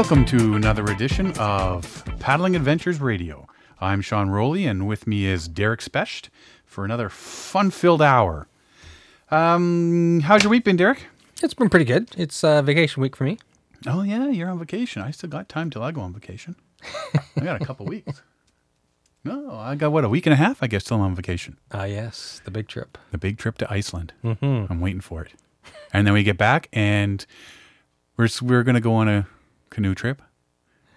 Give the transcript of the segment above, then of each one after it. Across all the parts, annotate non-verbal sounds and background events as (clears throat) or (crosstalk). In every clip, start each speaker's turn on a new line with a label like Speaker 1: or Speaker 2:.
Speaker 1: Welcome to another edition of Paddling Adventures Radio. I'm Sean Rowley, and with me is Derek Specht for another fun-filled hour. Um, how's your week been, Derek?
Speaker 2: It's been pretty good. It's uh, vacation week for me.
Speaker 1: Oh yeah, you're on vacation. I still got time till I go on vacation. I got a couple (laughs) weeks. No, I got what a week and a half. I guess till I'm on vacation.
Speaker 2: Ah, yes, the big trip.
Speaker 1: The big trip to Iceland. Mm-hmm. I'm waiting for it, and then we get back and we're we're gonna go on a canoe trip,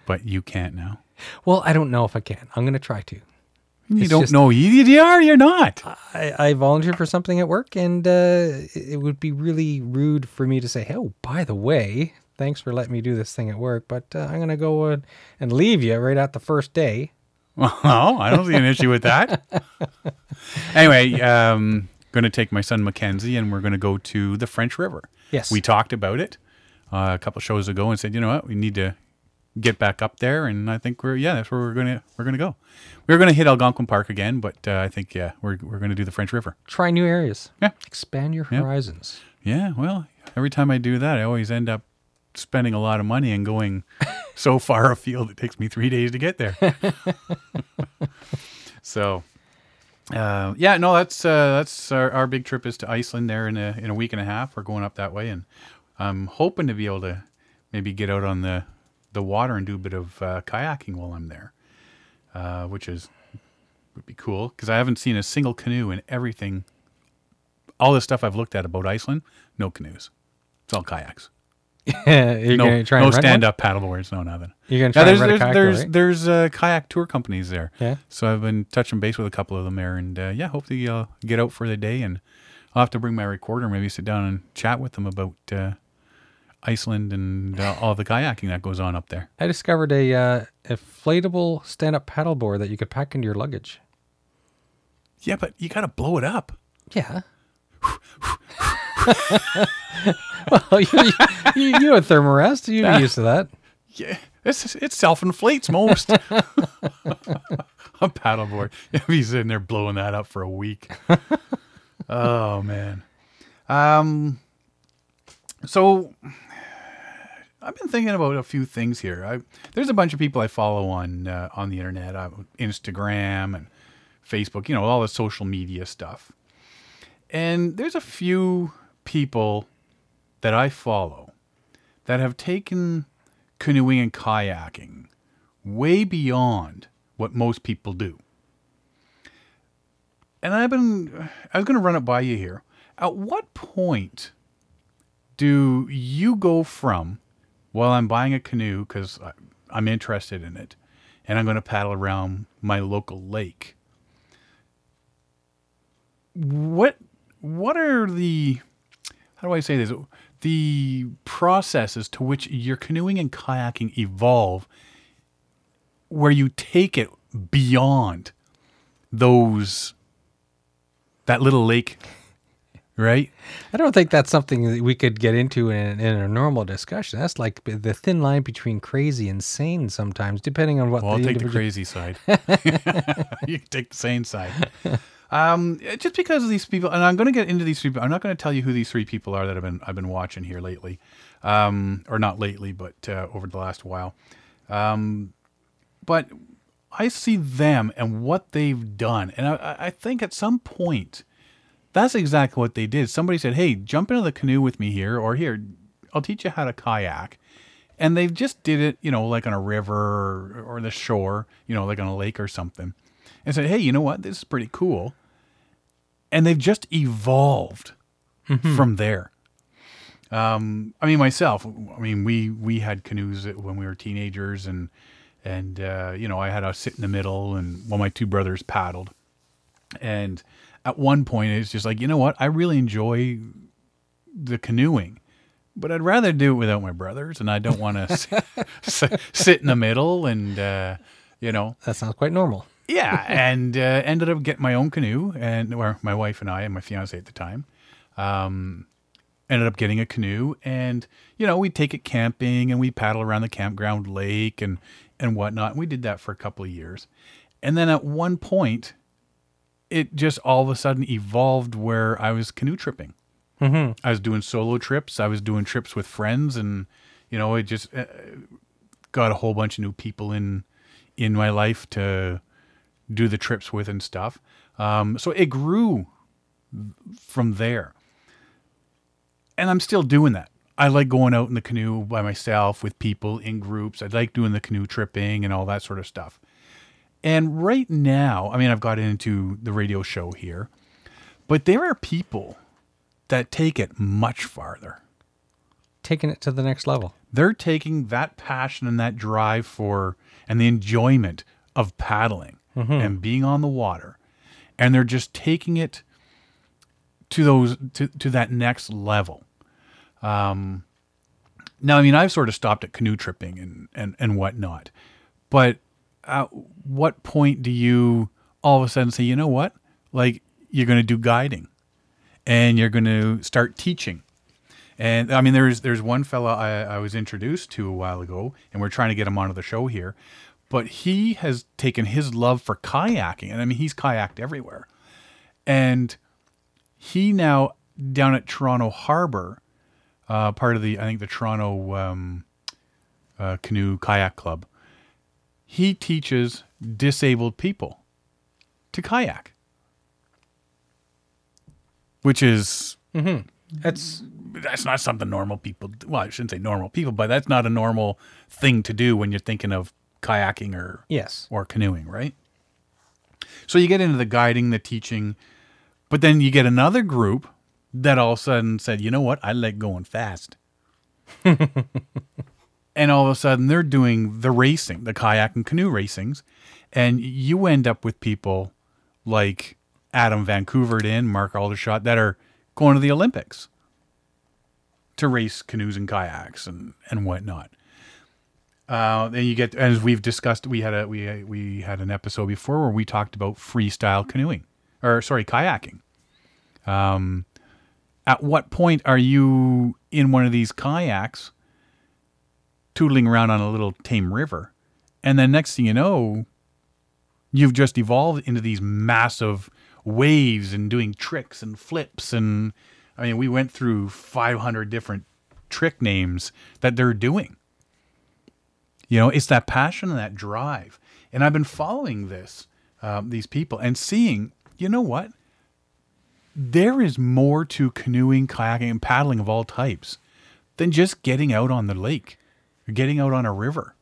Speaker 1: but you can't now.
Speaker 2: Well, I don't know if I can. I'm going to try to.
Speaker 1: You
Speaker 2: It's
Speaker 1: don't
Speaker 2: just-
Speaker 1: know you, you are. You're not.
Speaker 2: I, I volunteered for something at work, and uh, it would be really rude for me to say, "Hey, oh, by the way, thanks for letting me do this thing at work, but uh, I'm going to go uh, and leave you right at the first day."
Speaker 1: Well, I don't see an issue with that. (laughs) anyway, um, going to take my son Mackenzie, and we're going to go to the French River.
Speaker 2: Yes.
Speaker 1: we talked about it uh, a couple shows ago, and said, you know what, we need to get back up there, and I think we're yeah, that's where we're gonna we're gonna go. We going to hit Algonquin Park again, but uh, I think yeah, we're we're going to do the French River.
Speaker 2: Try new areas.
Speaker 1: Yeah.
Speaker 2: Expand your
Speaker 1: Yeah.
Speaker 2: horizons.
Speaker 1: Yeah, well, every time I do that, I always end up spending a lot of money and going (laughs) so far afield it takes me three days to get there. (laughs) so, uh, yeah, no, that's uh, that's our, our big trip is to Iceland there in a in a week and a half. We're going up that way, and I'm hoping to be able to maybe get out on the the water and do a bit of uh, kayaking while I'm there, uh, which is would be cool because I haven't seen a single canoe in everything. All the stuff I've looked at about Iceland, no canoes. It's all kayaks. (laughs)
Speaker 2: You're
Speaker 1: No,
Speaker 2: going to try
Speaker 1: no stand-up paddleboards. No, nothing.
Speaker 2: You're
Speaker 1: Yeah,
Speaker 2: try
Speaker 1: there's
Speaker 2: and
Speaker 1: there's
Speaker 2: a kayak,
Speaker 1: there's,
Speaker 2: right?
Speaker 1: there's uh, kayak tour companies there.
Speaker 2: Yeah.
Speaker 1: So I've been touching base with a couple of them there, and uh, yeah, hopefully I'll get out for the day, and I'll have to bring my recorder, maybe sit down and chat with them about uh, Iceland and uh, all the kayaking that goes on up there.
Speaker 2: I discovered a uh, inflatable stand-up paddleboard that you could pack into your luggage.
Speaker 1: Yeah, but you got to blow it up.
Speaker 2: Yeah. (laughs) well, you, you, you, you know Thermarest. You're used to that.
Speaker 1: Yeah, it's it self inflates most. (laughs) a paddleboard. (laughs) You'll be sitting there blowing that up for a week. oh man. Um. So I've been thinking about a few things here. I there's a bunch of people I follow on uh, on the internet, uh, Instagram and Facebook. You know, all the social media stuff. And there's a few people that I follow that have taken canoeing and kayaking way beyond what most people do. And I've been, I was going to run it by you here. At what point do you go from, well, I'm buying a canoe because I'm interested in it and I'm going to paddle around my local lake? What, what are the, how do I say this? The processes to which your canoeing and kayaking evolve, where you take it beyond those that little lake, right?
Speaker 2: I don't think that's something that we could get into in, in a normal discussion. That's like the thin line between crazy and sane sometimes, depending on what
Speaker 1: Well, I'll take the crazy side. (laughs) (laughs) you can take the sane side. Um, just because of these people, and I'm going to get into these people. I'm not going to tell you who these three people are that I've been I've been watching here lately, um, or not lately, but uh, over the last while. Um, but I see them and what they've done, and I, I think at some point, that's exactly what they did. Somebody said, "Hey, jump into the canoe with me here, or here, I'll teach you how to kayak." And they just did it, you know, like on a river or, or the shore, you know, like on a lake or something, and said, "Hey, you know what? This is pretty cool." And they've just evolved from there. Um, I mean, myself. I mean, we we had canoes when we were teenagers, and and uh, you know, I had a sit in the middle, and while my two brothers paddled. And at one point, it's just like, you know what? I really enjoy the canoeing, but I'd rather do it without my brothers, and I don't want to (laughs) sit in the middle and uh, you know
Speaker 2: That sounds quite normal.
Speaker 1: yeah, (laughs) and uh, ended up getting my own canoe, and or my wife and I and my fiance at the time, um, ended up getting a canoe, and you know we take it camping and we paddle around the campground lake and and whatnot. And we did that for a couple of years, and then at one point, it just all of a sudden evolved where I was canoe tripping.
Speaker 2: Mm-hmm.
Speaker 1: I was doing solo trips. I was doing trips with friends, and you know, it just uh, got a whole bunch of new people in in my life to do the trips with and stuff. Um, so it grew from there. And I'm still doing that. I like going out in the canoe by myself with people in groups. I like doing the canoe tripping and all that sort of stuff. And right now, I mean, I've got into the radio show here, but there are people that take it much farther.
Speaker 2: Taking it to the next level.
Speaker 1: They're taking that passion and that drive for and the enjoyment of paddling and being on the water, and they're just taking it to those to, to that next level. Um, now, I mean, I've sort of stopped at canoe tripping and and and whatnot, but at what point do you all of a sudden say, you know what, like you're going to do guiding, and you're going to start teaching? And I mean, there's there's one fella I, I was introduced to a while ago, and we're trying to get him onto the show here. But he has taken his love for kayaking, and I mean, he's kayaked everywhere. And he now down at Toronto Harbor, uh, part of the I think the Toronto um, uh, Canoe Kayak Club. He teaches disabled people to kayak, which is mm-hmm.
Speaker 2: That's
Speaker 1: that's not something normal people. Well, I shouldn't say normal people, but that's not a normal thing to do when you're thinking of kayaking or
Speaker 2: yes.
Speaker 1: or canoeing, right? So you get into the guiding, the teaching, but then you get another group that all of a sudden said, you know what, I like going fast. (laughs) and all of a sudden they're doing the racing, the kayak and canoe racings. And you end up with people like Adam van Koeverden, Mark Oldershaw, that are going to the Olympics to race canoes and kayaks and, and whatnot. Uh, then you get, as we've discussed, we had a we we had an episode before where we talked about freestyle canoeing, or sorry, kayaking. Um, at what point are you in one of these kayaks, tootling around on a little tame river, and then next thing you know, you've just evolved into these massive waves and doing tricks and flips and I mean, we went through 500 different trick names that they're doing. You know, it's that passion and that drive. And I've been following this, um, these people, and seeing, you know what? There is more to canoeing, kayaking, and paddling of all types than just getting out on the lake, or getting out on a river.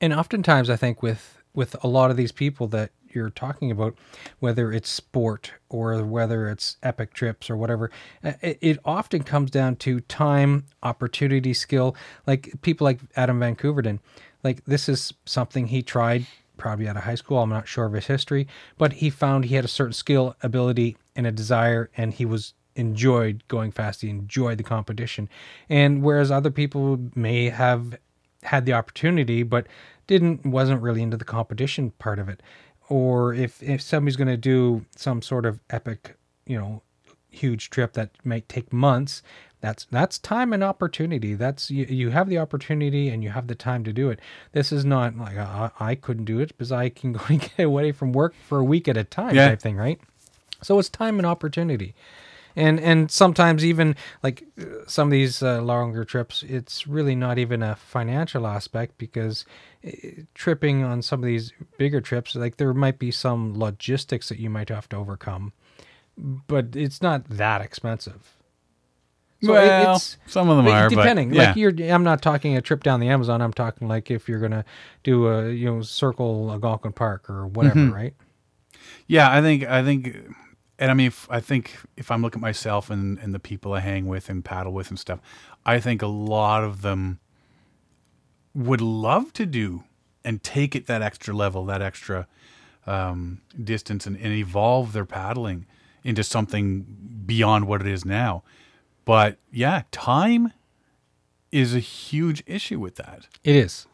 Speaker 2: and oftentimes i think with with a lot of these people that you're talking about whether it's sport or whether it's epic trips or whatever uh, it, it often comes down to time opportunity skill like people like adam van koeverden like this is something he tried probably out of high school i'm not sure of his history but he found he had a certain skill ability and a desire and he was enjoyed going fast he enjoyed the competition. And whereas other people may have had the opportunity but didn't wasn't really into the competition part of it. Or if if somebody's going to do some sort of epic you know huge trip that might take months that's that's time and opportunity. That's you, you have the opportunity and you have the time to do it. This is not like I, I couldn't do it because i can go (laughs) and get away from work for a week at a time
Speaker 1: Yeah.
Speaker 2: type thing right? So it's time and opportunity and and sometimes even like some of these uh, longer trips it's really not even a financial aspect because uh, tripping on some of these bigger trips like there might be some logistics that you might have to overcome but it's not that expensive So
Speaker 1: well,
Speaker 2: it's-
Speaker 1: some of them
Speaker 2: but
Speaker 1: are,
Speaker 2: depending
Speaker 1: but yeah.
Speaker 2: like you're i'm not talking a trip down the amazon i'm talking like if you're gonna do a you know circle algonquin park or whatever
Speaker 1: Mm-hmm.
Speaker 2: right
Speaker 1: Yeah, I think I think, and I mean, if, I think if I'm looking at myself and and the people I hang with and paddle with and stuff, I think a lot of them would love to do and take it that extra level, that extra um, distance, and, and evolve their paddling into something beyond what it is now. But yeah, time is a huge issue with that.
Speaker 2: it is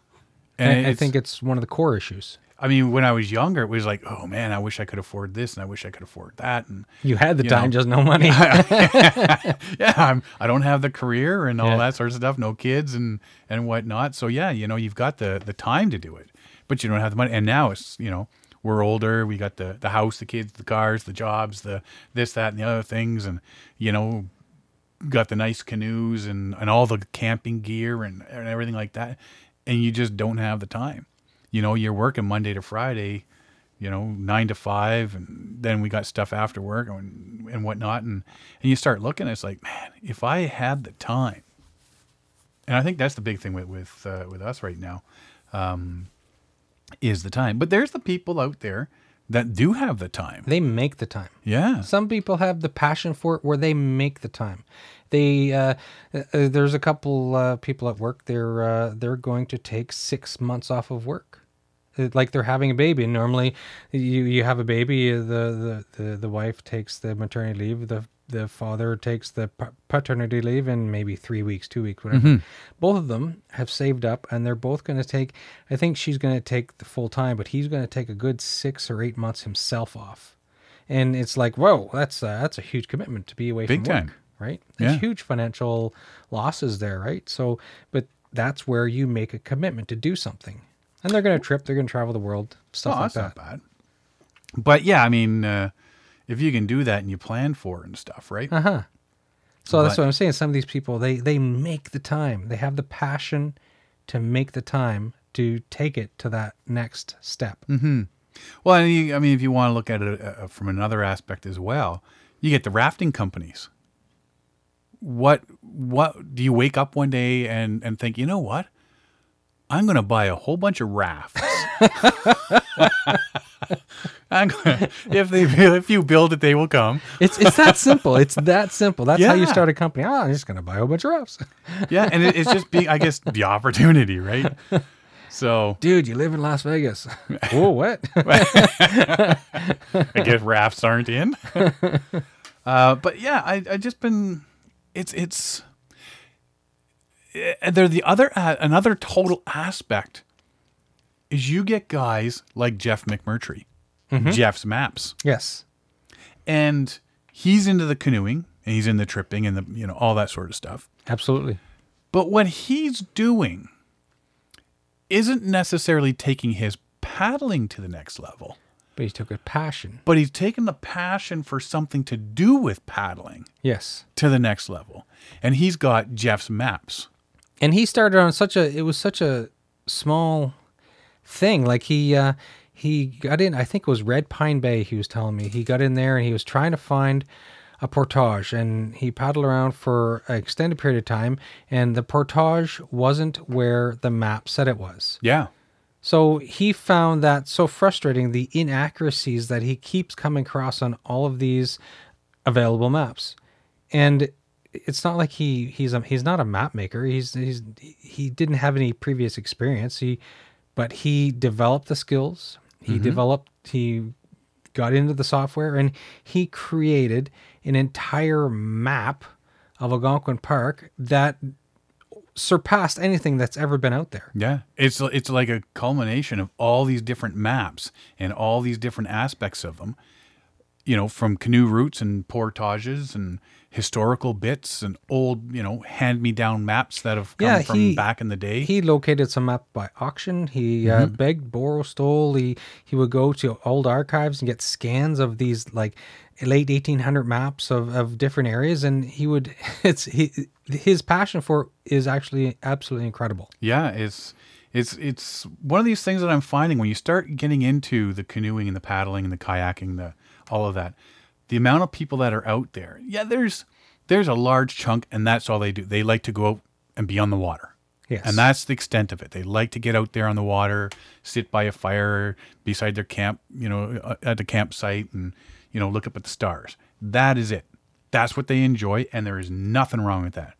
Speaker 1: And
Speaker 2: I, I think it's one of the core ishes
Speaker 1: I mean, when I was younger, it was like, oh man, I wish I could afford this and I wish I could afford that. And
Speaker 2: you had the
Speaker 1: You
Speaker 2: time
Speaker 1: know.
Speaker 2: just no money (laughs) (laughs)
Speaker 1: yeah, I'm, I don't have the career and all
Speaker 2: Yeah.
Speaker 1: that sort of stuff, no kids and and whatnot. So yeah, you know, you've got the the time to do it, but you don't have the money. And now it's you know we're older, we got the the house, the kids, the cars, the jobs, the this, that, and the other things, and you know, got the nice canoes and and all the camping gear and and everything like that. and you just don't have the time. You know, you're working Monday to Friday, you know, nine to five, and then we got stuff after work and, and whatnot. And, and you start looking, it's like, man, if I had the time, and I think that's the big thing with with uh, with us right now, um, is the time. But there's the people out there that do have the time.
Speaker 2: They make the time.
Speaker 1: Yeah.
Speaker 2: Some people have the passion for it where they make the time. They uh, uh, there's a couple uh, people at work. They're uh, they're going to take six months off of work, like they're having a baby. and Normally, you you have a baby. The the the, the wife takes the maternity leave. The the father takes the paternity leave in maybe three weeks, two weeks, whatever. Both of them have saved up, and they're both going to take. I think she's going to take the full time, but he's going to take a good six or eight months himself off and it's like whoa that's uh, that's a huge commitment to be away
Speaker 1: Big
Speaker 2: from work
Speaker 1: time.
Speaker 2: right there's
Speaker 1: Yeah.
Speaker 2: huge financial losses there right so but that's where you make a commitment to do something and they're going to trip they're going to travel the world stuff
Speaker 1: oh,
Speaker 2: like
Speaker 1: that's
Speaker 2: that
Speaker 1: not bad. But yeah, I mean, uh, if you can do that and you plan for it and stuff, right?
Speaker 2: uh-huh so that's what i'm saying some of these people they they make the time they have the passion to make the time to take it to that next step
Speaker 1: Mm-hmm. Well, and you, I mean, if you want to look at it uh, from another aspect as well, you get the rafting companies. What what do you wake up one day and and think, you know what? I'm going to buy a whole bunch of rafts. (laughs) I'm gonna, if they if you build it, they will come.
Speaker 2: it's it's that simple it's that simple that's how you start a company oh i'm just going to buy a whole bunch of rafts. (laughs)
Speaker 1: Yeah, and it, it's just being, I guess, the opportunity, right? So
Speaker 2: dude you live in las vegas (laughs) oh what
Speaker 1: I guess rafts aren't in. uh, but yeah, I I just been it's it's eh, they're the other uh, another total aspect is you get guys like Jeff McMurtrie, Jeff's Maps,
Speaker 2: yes
Speaker 1: and he's into the canoeing and he's in the tripping and the you know all that sort of stuff.
Speaker 2: Absolutely.
Speaker 1: But what he's doing isn't necessarily taking his paddling to the next level.
Speaker 2: But he took a passion.
Speaker 1: but he's taken the passion for something to do with paddling
Speaker 2: Yes.
Speaker 1: to the next level. And he's got Jeff's maps.
Speaker 2: And he started on such a it was such a small thing. Like he uh he got in I think it was Red Pine Bay he was telling me. He got in there and he was trying to find a portage and he paddled around for an extended period of time and the portage wasn't where the map said it was.
Speaker 1: Yeah.
Speaker 2: So he found that so frustrating the inaccuracies that he keeps coming across on all of these available maps. And it's not like he he's a, he's not a map maker. He's he's he didn't have any previous experience. He but he developed the skills. He mm-hmm. developed he got into the software and he created an entire map of Algonquin Park that surpassed anything that's ever been out there.
Speaker 1: Yeah. It's it's like a culmination of all these different maps and all these different aspects of them. You know, from canoe routes and portages and historical bits and old, you know, hand-me-down maps that have come
Speaker 2: Yeah,
Speaker 1: from
Speaker 2: he-
Speaker 1: back in the day.
Speaker 2: He located some map by auction. He uh, begged, borrow, stole. He he would go to old archives and get scans of these like late eighteen hundred maps of, of different areas, and he would. (laughs) It's he his passion for it is actually absolutely incredible.
Speaker 1: Yeah, it's it's it's one of these things that I'm finding when you start getting into the canoeing and the paddling and the kayaking, the all of that. The amount of people that are out there. Yeah, there's there's a large chunk and that's all they do. They like to go out and be on the water.
Speaker 2: Yes,
Speaker 1: And that's the extent of it. They like to get out there on the water, sit by a fire beside their camp, you know, uh, at the campsite and, you know, look up at the stars. That is it. That's what they enjoy. And there is nothing wrong with that.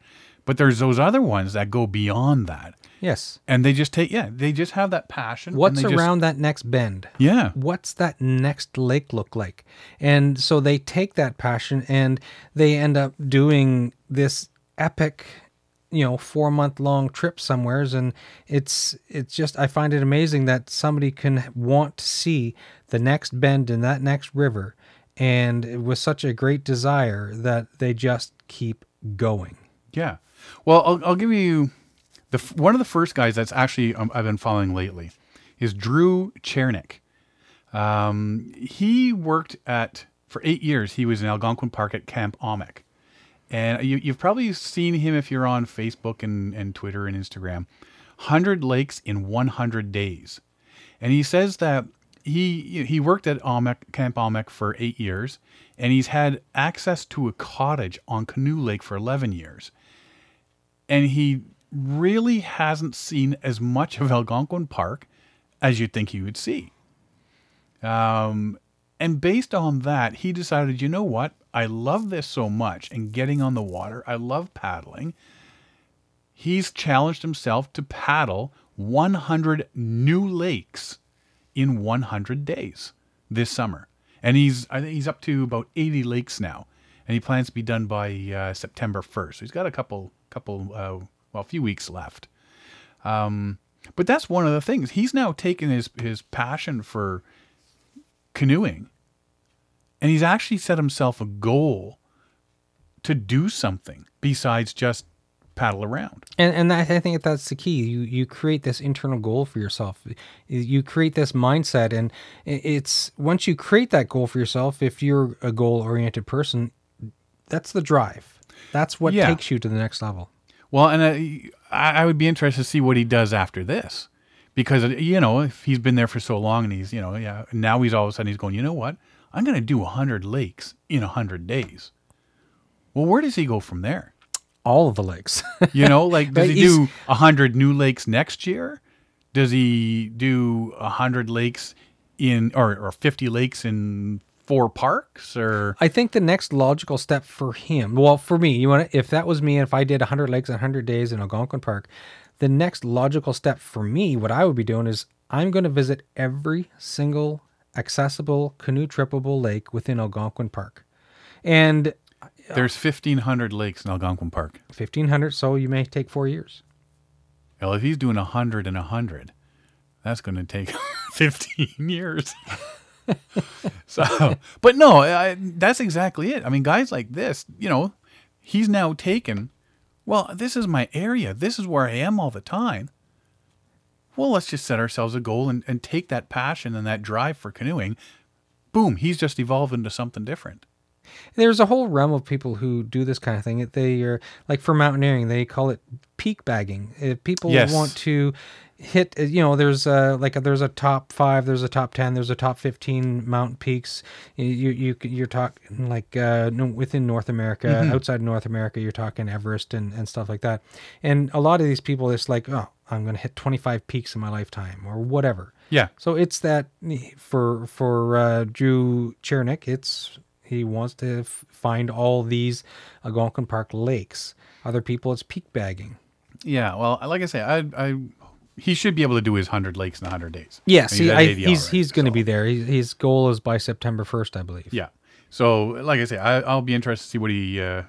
Speaker 1: But there's those other ones that go beyond that.
Speaker 2: yes.
Speaker 1: And they just take, yeah, they just have that passion.
Speaker 2: What's
Speaker 1: they just-
Speaker 2: around that next bend?
Speaker 1: yeah.
Speaker 2: what's that next lake look like and so they take that passion and they end up doing this epic you know four month long trip somewheres and it's it's just i find it amazing that somebody can want to see the next bend in that next river and with such a great desire that they just keep going
Speaker 1: Yeah. Well, I'll, I'll give you the one of the first guys that's actually um, I've been following lately is Drew Chernick. Um, he worked at for eight years. He was in Algonquin Park at Camp Ahmek, and you, you've probably seen him if you're on Facebook and, and Twitter and Instagram. 100 lakes in 100 days. And he says that he he worked at Ahmek, Camp Ahmek for eight years, and he's had access to a cottage on Canoe Lake for 11 years. And he really hasn't seen as much of Algonquin Park as you'd think he would see. Um, and based on that, he decided, you know what? I love this so much and getting on the water. I love paddling. He's challenged himself to paddle 100 new lakes in 100 days this summer. And he's I think he's up to about 80 lakes now. And he plans to be done by uh, September 1st. So he's got a couple couple uh, well, a few weeks left. Um, but that's one of the things. He's now taken his his passion for canoeing and he's actually set himself a goal to do something besides just paddle around.
Speaker 2: And and I think that's the key. You you create this internal goal for yourself. You create this mindset, and it's once you create that goal for yourself. If you're a goal oriented person, that's the drive. That's what
Speaker 1: Yeah.
Speaker 2: takes you to the next level.
Speaker 1: Well, and I, I would be interested to see what he does after this, because you know if he's been there for so long and he's you know yeah now he's all of a sudden he's going you know what I'm going to do hundred lakes in hundred days. Well, where does he go from there?
Speaker 2: All of the lakes. (laughs)
Speaker 1: You know, like does he do hundred new lakes next year? Does he do hundred lakes in or or fifty lakes in four parks or?
Speaker 2: I think the next logical step for him, well, for me, you want to, if that was me, if I did 100 lakes in 100 days in Algonquin Park, the next logical step for me, what I would be doing is I'm going to visit every single accessible canoe trippable lake within Algonquin Park. And
Speaker 1: There's 1,500 lakes in Algonquin Park.
Speaker 2: 1500, so you may take four years.
Speaker 1: Well, if he's doing 100 and 100, that's going to take (laughs) 15 years. (laughs) (laughs) so, but no, I, that's exactly it. I mean, guys like this, you know, he's now taken, well, this is my area. This is where I am all the time. Well, let's just set ourselves a goal and, and take that passion and that drive for canoeing. Boom, he's just evolved into something different.
Speaker 2: There's a whole realm of people who do this kind of thing. They are like for mountaineering, they call it peak bagging. If people
Speaker 1: Yes.
Speaker 2: want to hit, uh, you know, there's a, like a, there's a top five, there's a top ten, there's a top fifteen mountain peaks. You you you're talking like uh, within North America,
Speaker 1: Mm-hmm.
Speaker 2: outside North America, you're talking Everest and and stuff like that. And a lot of these people, it's like, oh, I'm gonna hit 25 peaks in my lifetime or whatever.
Speaker 1: Yeah.
Speaker 2: So it's that for for uh, Drew Chernick, it's he wants to f- find all these Algonquin Park lakes. Other people, it's peak bagging.
Speaker 1: Yeah. Well, like I say, I, I, he should be able to do his 100 lakes in 100 days.
Speaker 2: Yes,
Speaker 1: And
Speaker 2: he, I, he's
Speaker 1: already,
Speaker 2: he's going to
Speaker 1: so-
Speaker 2: be there. He, his goal is by September first, I believe.
Speaker 1: Yeah. So, like I say, I, I'll be interested to see what he, uh,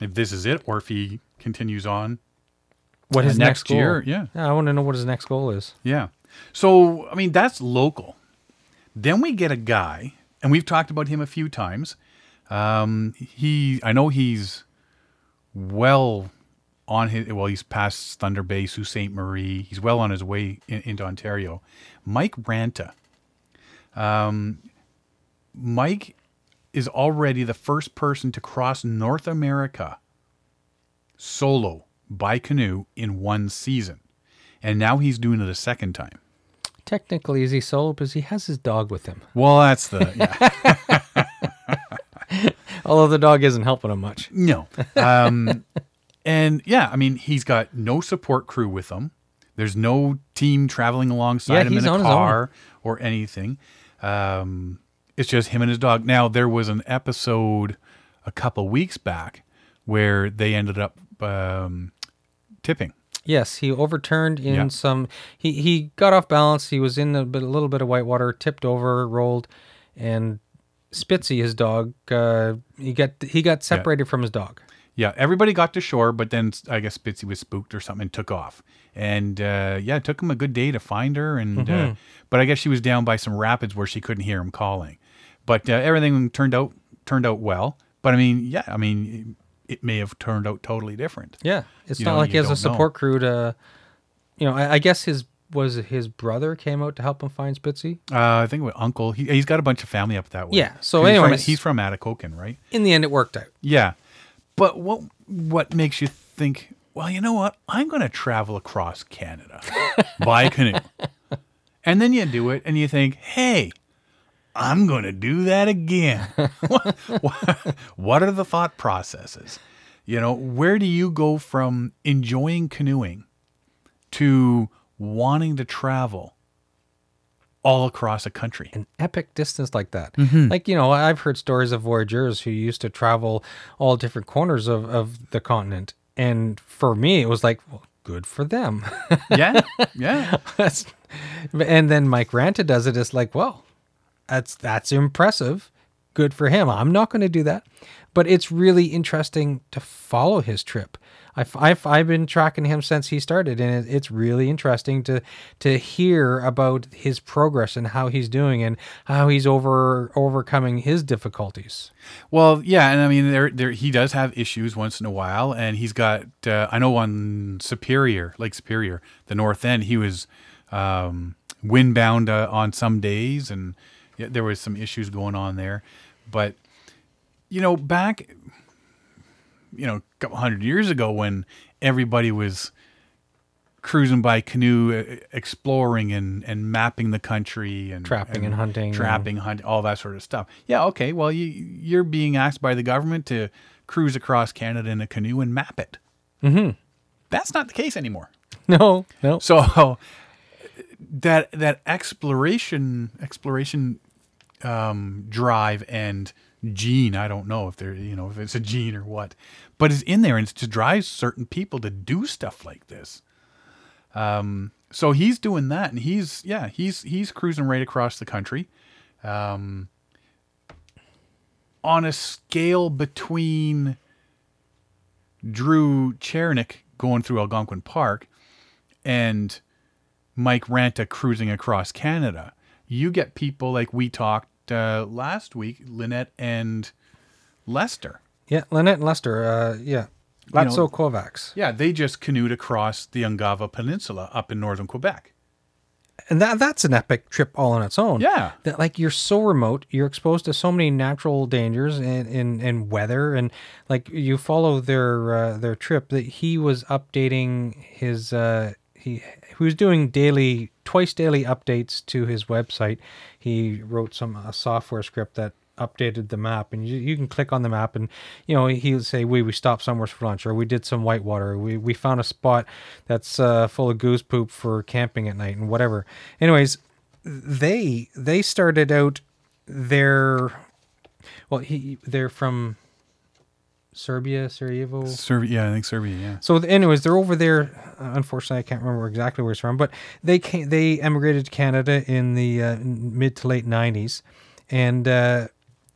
Speaker 1: if this is it, or if he continues on.
Speaker 2: What his next,
Speaker 1: next year,
Speaker 2: goal?
Speaker 1: yeah.
Speaker 2: I want to know what his next goal is.
Speaker 1: Yeah. So, I mean, that's local. Then we get a guy, and we've talked about him a few times. Um, he, I know he's well on his, well, he's past Thunder Bay, Sault Ste. Marie. He's well on his way in, into Ontario. Mike Ranta. Um, Mike is already the first person to cross North America solo by canoe in one season. And now he's doing it a second time.
Speaker 2: Technically, is he solo? Because he has his dog with him.
Speaker 1: Well, that's the yeah, (laughs) (laughs)
Speaker 2: Although the dog isn't helping him much.
Speaker 1: no. Um, and yeah, I mean, he's got no support crew with him. There's no team traveling alongside
Speaker 2: Yeah,
Speaker 1: him in a car or anything. Um, it's just him and his dog. Now, there was an episode a couple weeks back where they ended up um, tipping.
Speaker 2: Yes, he overturned in
Speaker 1: Yeah.
Speaker 2: some. He he got off balance. He was in a, bit, a little bit of white water, tipped over, rolled, and Spitzy, his dog, uh, he got he got separated from his dog.
Speaker 1: Yeah, everybody got to shore, but then I guess Spitzy was spooked or something and took off. And uh, yeah, it took him a good day to find her. And uh, but I guess she was down by some rapids where she couldn't hear him calling. But uh, everything turned out turned out well. But I mean, yeah, I mean, it may have turned out totally different.
Speaker 2: Yeah, it's
Speaker 1: You
Speaker 2: not
Speaker 1: know,
Speaker 2: like he has a
Speaker 1: don't know.
Speaker 2: support crew to, you know. I, I guess his was his brother came out to help him find Spitzy.
Speaker 1: Uh, I think with uncle, he, he's got a bunch of family up that way.
Speaker 2: Yeah, so
Speaker 1: he's from, he's from Atikokan, right?
Speaker 2: In the end, it worked out.
Speaker 1: Yeah, but what what makes you think well, you know what? I'm going to travel across Canada (laughs) by canoe. And then you do it and you think, hey, I'm going to do that again. what, (laughs) what, what are the thought processes? You know, where do you go from enjoying canoeing to wanting to travel all across a country?
Speaker 2: an epic distance like that.
Speaker 1: Mm-hmm.
Speaker 2: Like, you know, I've heard stories of voyageurs who used to travel all different corners of, of the continent. And for me, it was like, well, good for them.
Speaker 1: Yeah, yeah. (laughs)
Speaker 2: That's, and then Mike Ranta does it. It's like, well, that's that's impressive. Good for him. I'm not going to do that, but it's really interesting to follow his trip. I've, I've, I've been tracking him since he started, and it, it's really interesting to to hear about his progress and how he's doing and how he's over overcoming his difficulties.
Speaker 1: Well, yeah, and I mean, there, there, he does have issues once in a while, and he's got. Uh, I know on Superior, Lake Superior, the north end, he was um, windbound uh, on some days, and yeah, there was some issues going on there. But you know, back, you know, a couple hundred years ago, when everybody was cruising by canoe, exploring and and mapping the country and
Speaker 2: Trapping and hunting and-
Speaker 1: trapping, hunt, all that sort of stuff. Yeah, okay. Well, you you're being asked by the government to cruise across Canada in a canoe and map it. Mm-hmm. That's not the case anymore. (laughs)
Speaker 2: No, no,
Speaker 1: So that that exploration exploration um, drive and gene, I don't know if they're you know if it's a gene or what, but it's in there and it's to drive certain people to do stuff like this. Um, so he's doing that, and he's yeah he's he's cruising right across the country, um, on a scale between Drew Chernick going through Algonquin Park and Mike Ranta cruising across Canada. You get people like we talked uh, last week, Lynette and Lester.
Speaker 2: yeah, Lynette and Lester, uh, yeah, Latso
Speaker 1: know-
Speaker 2: Kovacs.
Speaker 1: Yeah, they just canoed across the Ungava Peninsula up in northern Quebec.
Speaker 2: and that that's an epic trip all on its own.
Speaker 1: Yeah.
Speaker 2: that like you're so remote, you're exposed to so many natural dangers and and, and weather, and like you follow their uh, their trip. That he was updating his uh, he he was doing daily twice daily updates to his website. He wrote some a software script that updated the map and you, you can click on the map and you know he'll say we we stopped somewhere for lunch or we did some whitewater we we found a spot that's uh, full of goose poop for camping at night and whatever anyways they they started out their well he they're from Serbia Sarajevo
Speaker 1: Serbia, yeah, I think Serbia, yeah.
Speaker 2: so, anyways, they're over there. Uh, unfortunately, I can't remember exactly where it's from, but they came, they emigrated to Canada in the uh, mid to late '90s, and uh,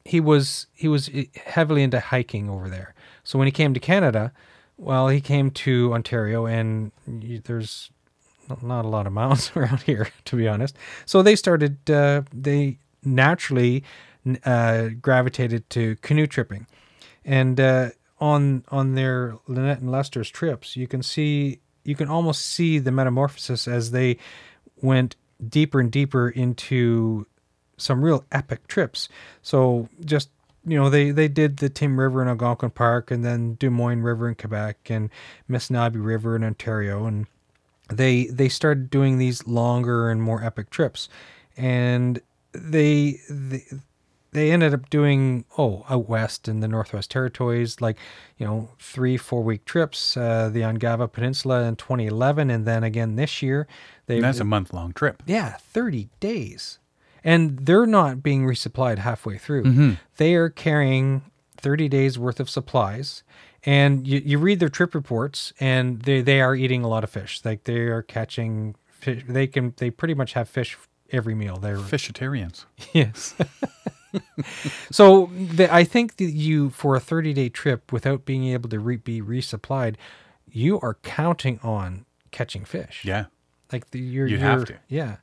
Speaker 2: he was he was uh, heavily into hiking over there. So when he came to Canada, well, he came to Ontario, and y- there's not a lot of mountains (laughs) around here, to be honest. So they started. Uh, they naturally uh, gravitated to canoe tripping, and uh, on on their Lynette and Lester's trips, you can see you can almost see the metamorphosis as they went deeper and deeper into some real epic trips. So just you know they they did the Tim River in Algonquin Park, and then Dumoine River in Quebec, and Mississagi River in Ontario, and they they started doing these longer and more epic trips, and they they they ended up doing oh out west in the Northwest Territories like you know three four week trips uh, the Ungava Peninsula in 2011 and then again this year they
Speaker 1: And that's a month long trip.
Speaker 2: yeah 30 days and they're not being resupplied halfway through they are carrying 30 days worth of supplies and you, you read their trip reports and they, they are eating a lot of fish like they are catching fish they can they pretty much have fish every meal they're
Speaker 1: Fishitarians. (laughs)
Speaker 2: Yes. (laughs) (laughs) so the, I think that you for a 30 day trip without being able to re, be resupplied, you are counting on catching fish.
Speaker 1: Yeah.
Speaker 2: Like the, you're, you're
Speaker 1: have to.
Speaker 2: Yeah.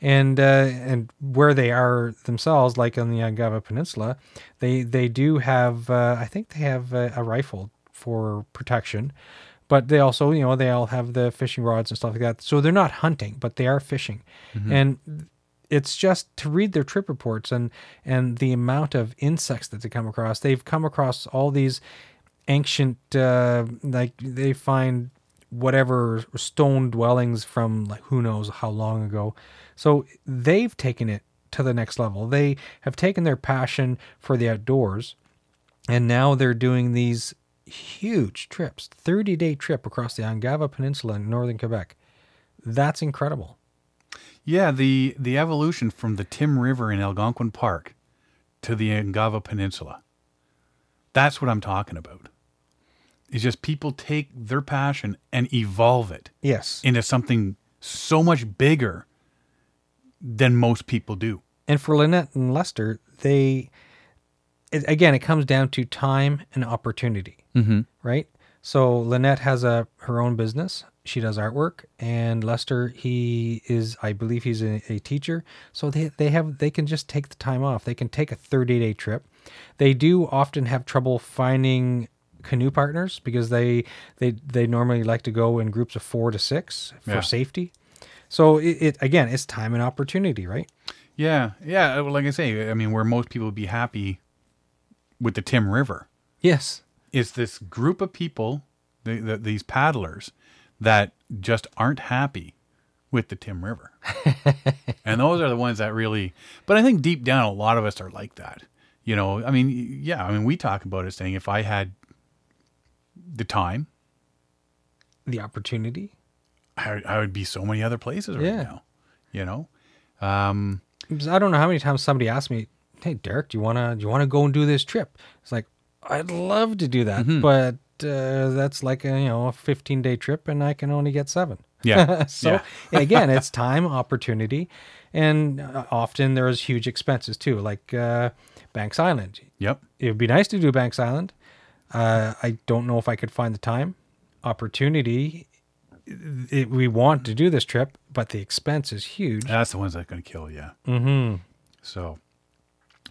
Speaker 2: And uh, and where they are themselves, like on the Ungava Peninsula, they they do have uh, I think they have a, a rifle for protection, but they also you know they all have the fishing rods and stuff like that. So they're not hunting, but they are fishing, and it's just to read their trip reports and and the amount of insects that they come across. They've come across all these ancient uh, like they find whatever stone dwellings from like who knows how long ago. So they've taken it to the next level. They have taken their passion for the outdoors and now they're doing these huge trips 30 day trip across the Ungava Peninsula in northern Quebec. That's incredible.
Speaker 1: Yeah, the the evolution from the Tim River in Algonquin Park to the Ungava Peninsula. That's what I'm talking about. It's just people take their passion and evolve it
Speaker 2: Yes.
Speaker 1: into something so much bigger than most people do.
Speaker 2: And for Lynette and Lester, they it, again, it comes down to time and opportunity,
Speaker 1: Mm-hmm.
Speaker 2: right? So Lynette has a her own business. She does artwork, and Lester, he is, I believe, he's a, a teacher. So they they have they can just take the time off. They can take a thirty day trip. They do often have trouble finding canoe partners because they they they normally like to go in groups of four to six for
Speaker 1: Yeah.
Speaker 2: safety. So it, it again, it's time and opportunity, right?
Speaker 1: Yeah, yeah. well, Like I say, I mean, where most people would be happy with the Tim River
Speaker 2: Yes.
Speaker 1: Is this group of people, the, the, these paddlers, that just aren't happy with the Tim River, (laughs) and those are the ones that really. But I think deep down, a lot of us are like that. You know, I mean, yeah, I mean, we talk about it saying if I had the time,
Speaker 2: The opportunity.
Speaker 1: I, I would be so many other places right
Speaker 2: Yeah.
Speaker 1: now. You know, um,
Speaker 2: I don't know how many times somebody asked me, "Hey, Derek, do you wanna do you wanna go and do this trip?" It's like I'd love to do that,
Speaker 1: Mm-hmm.
Speaker 2: but uh, that's like a you know a 15 day trip, and I can only get seven.
Speaker 1: Yeah. (laughs)
Speaker 2: so
Speaker 1: Yeah.
Speaker 2: again, it's time, opportunity, and uh, often there's huge expenses too, like uh, Banks Island.
Speaker 1: yep,
Speaker 2: It would be nice to do Banks Island. Uh, I don't know if I could find the time, opportunity. It, we want to do this trip, but the expense is huge.
Speaker 1: that's the ones that are going to kill you.
Speaker 2: Mm-hmm.
Speaker 1: So,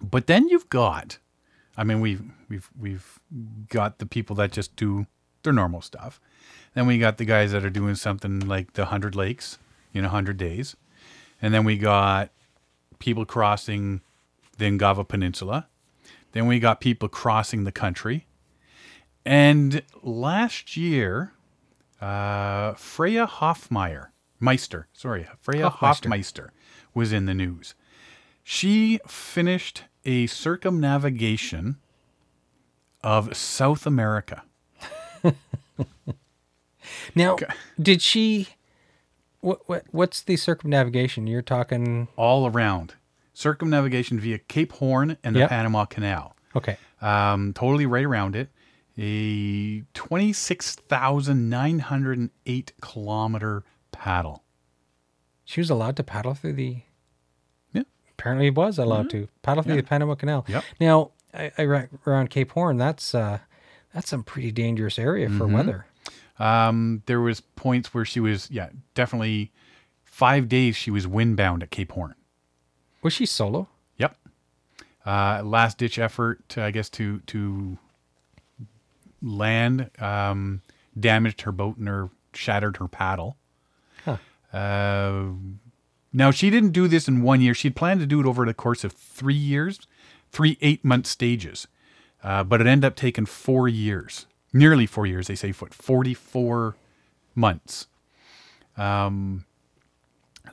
Speaker 1: but then you've got, I mean, we've we've we've got the people that just do their normal stuff. Then we got the guys that are doing something like the hundred lakes in hundred days, and then we got people crossing the Ungava Peninsula. Then we got people crossing the country, and last year, uh, Freya Hoffmeyer Meister, sorry, Freya
Speaker 2: Hoffmeister.
Speaker 1: Hoffmeister was in the news. She finished a circumnavigation of South America. (laughs)
Speaker 2: Now, did she? What, what what's the circumnavigation? You're talking.
Speaker 1: all around. Circumnavigation via Cape Horn and the
Speaker 2: Yep.
Speaker 1: Panama Canal.
Speaker 2: Okay.
Speaker 1: Um, totally right around it. A 26,908 kilometer paddle.
Speaker 2: She was allowed to paddle through the.
Speaker 1: Yeah.
Speaker 2: Apparently, was allowed to paddle through the Panama Canal.
Speaker 1: Yep.
Speaker 2: Now, I, I around Cape Horn, that's uh, that's some pretty dangerous area for
Speaker 1: Mm-hmm.
Speaker 2: weather.
Speaker 1: Um, there was points where she was, yeah, definitely five days she was windbound at Cape Horn.
Speaker 2: Was she solo?
Speaker 1: Yep. Uh, last ditch effort, I guess, to to land um, damaged her boat and her shattered her paddle.
Speaker 2: Huh.
Speaker 1: Uh, now she didn't do this in one year. She'd planned to do it over the course of three years, three eight month stages, uh, but it ended up taking four years, nearly four years. They say what forty four months. Um,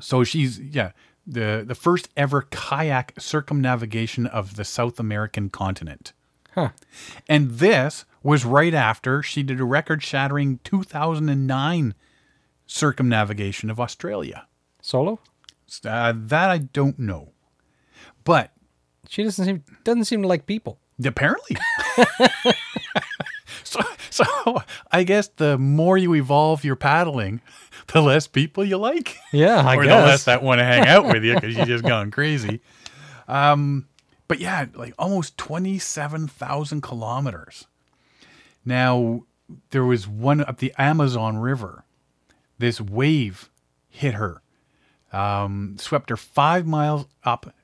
Speaker 1: so she's yeah the the first ever kayak circumnavigation of the South American continent.
Speaker 2: Huh.
Speaker 1: And this was right after she did a record shattering 2009 circumnavigation of Australia.
Speaker 2: Solo?
Speaker 1: Uh, that I don't know. But
Speaker 2: She doesn't seem doesn't seem to like people.
Speaker 1: apparently. (laughs) so, so I guess the more you evolve your paddling, the less people you like.
Speaker 2: Yeah, I
Speaker 1: or the less that want to hang out with you because you just (laughs) gone crazy. Um, but yeah, like almost twenty seven thousand kilometers. Now there was one up the Amazon River. This wave hit her, um, swept her five miles up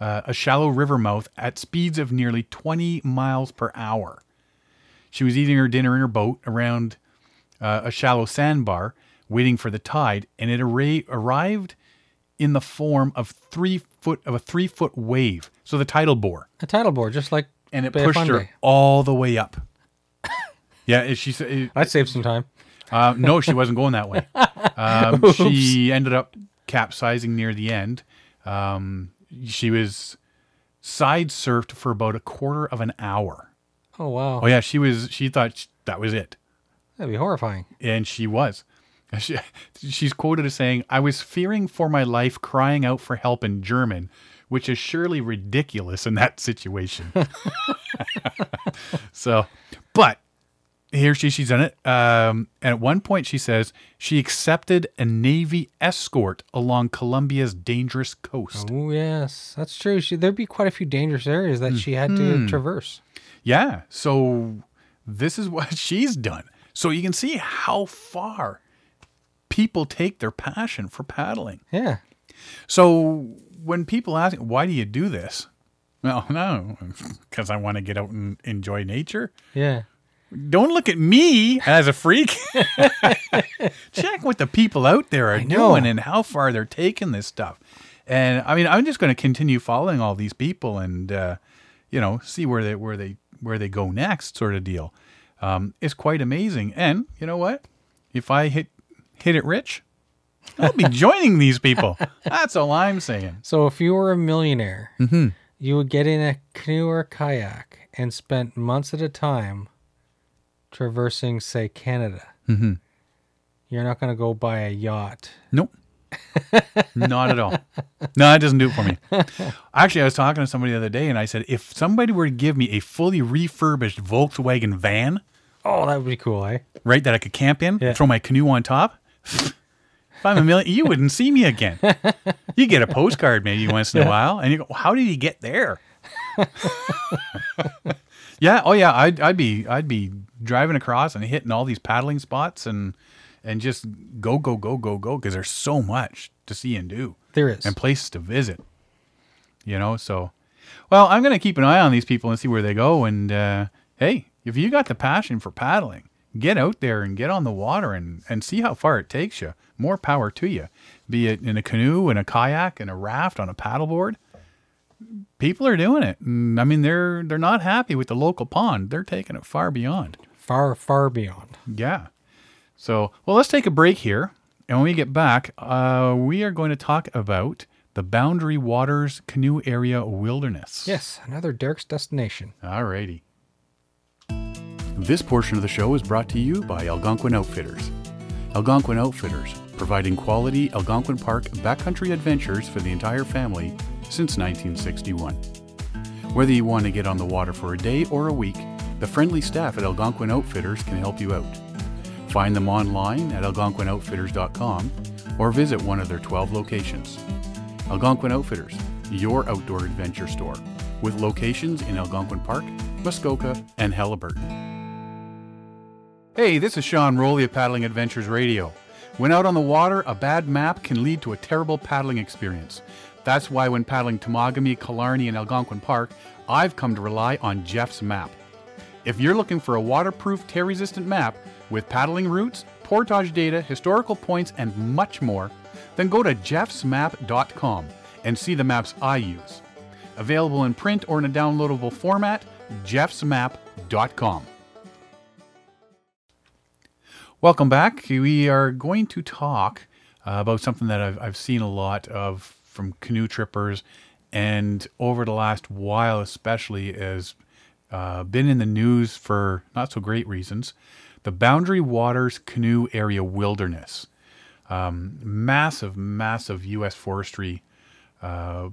Speaker 1: uh, a shallow river mouth at speeds of nearly twenty miles per hour. She was eating her dinner in her boat around uh, a shallow sandbar, waiting for the tide, and it arrived in the form of three foot of a three foot wave. So the tidal bore,
Speaker 2: A tidal bore, just like
Speaker 1: and it
Speaker 2: Bay
Speaker 1: pushed her
Speaker 2: Fundy.
Speaker 1: all the way up. (laughs) yeah, she said. it-
Speaker 2: I'd save some time.
Speaker 1: Uh, no, she wasn't going that way. (laughs) Um, she ended up capsizing near the end. Um, she was side surfed for about a quarter of an hour.
Speaker 2: Oh wow,
Speaker 1: Oh yeah, she was. She thought sh- that was it,
Speaker 2: that'd be horrifying.
Speaker 1: and she was. (laughs) She, she's quoted as saying, "I was fearing for my life, crying out for help in German." Which is surely ridiculous in that situation. (laughs) so, but here she she's done it. Um, and at one point, she says she accepted a Navy escort along Colombia's dangerous coast.
Speaker 2: Oh yes, that's true. She, there'd be quite a few dangerous areas that she had to traverse.
Speaker 1: Yeah. So this is (laughs) what she's done. So you can see how far people take their passion for paddling.
Speaker 2: Yeah,
Speaker 1: So when people ask, why do you do this? Well, (laughs) no, because I want to get out and enjoy nature.
Speaker 2: yeah.
Speaker 1: Don't look at me as a freak. (laughs) Check what the people out there are doing and how far they're taking this stuff. And I mean, I'm just going to continue following all these people and uh, you know see where they where they where they go next, sort of deal. Um, it's quite amazing. And you know what? If I hit hit it rich, I'll be (laughs) joining these people. That's all I'm saying.
Speaker 2: So if you were a millionaire, you would get in a canoe or kayak and spend months at a time traversing, say, Canada. Mm-hmm. You're not going to go buy a yacht.
Speaker 1: Nope. Not at all. No, that doesn't do it for me. (laughs) Actually, I was talking to somebody the other day and I said, if somebody were to give me a fully refurbished Volkswagen van,
Speaker 2: Oh, that would be cool, eh?
Speaker 1: right, that I could camp in,
Speaker 2: Yeah.
Speaker 1: throw my canoe on top, (laughs) if I'm a million, you wouldn't see me again. (laughs) You get a postcard maybe once in a while and you go, how did he get there? yeah. Oh yeah. I'd, I'd be, I'd be driving across and hitting all these paddling spots and, and just go, go, go, go, go. Cause there's so much to see and do
Speaker 2: There is.
Speaker 1: and places to visit. You know, so well, I'm gonna keep an eye on these people and see where they go. And uh, hey, if you got the passion for paddling, get out there and get on the water and and see how far it takes you. More power to you. Be it in a canoe, in a kayak, in a raft, on a paddleboard. People are doing it. I mean, they're they're not happy with the local pond. They're taking it far beyond.
Speaker 2: Far, far beyond.
Speaker 1: Yeah. So, well, let's take a break here. And when we get back, uh, we are going to talk about the Boundary Waters Canoe Area Wilderness.
Speaker 2: Yes, another Derek's destination.
Speaker 1: Alrighty. This portion of the show is brought to you by Algonquin Outfitters. Algonquin Outfitters, providing quality Algonquin Park backcountry adventures for the entire family since 1961. Whether you want to get on the water for a day or a week, the friendly staff at Algonquin Outfitters can help you out. Find them online at algonquinoutfitters.com or visit one of their 12 locations. Algonquin Outfitters, your outdoor adventure store, with locations in Algonquin Park, Muskoka, and Haliburton. Hey, this is Sean Rowley of Paddling Adventures Radio. When out on the water, a bad map can lead to a terrible paddling experience. That's why when paddling Temagami, Killarney, and Algonquin Park, I've come to rely on Jeff's map. If you're looking for a waterproof, tear resistant map with paddling routes, portage data, historical points, and much more, then go to jeffsmap.com and see the maps I use. Available in print or in a downloadable format, jeffsmap.com. Welcome back. We are going to talk uh, about something that I've, I've seen a lot of from canoe trippers, and over the last while, especially, has uh, been in the news for not so great reasons. The Boundary Waters Canoe Area Wilderness, um, massive, massive U.S. forestry uh,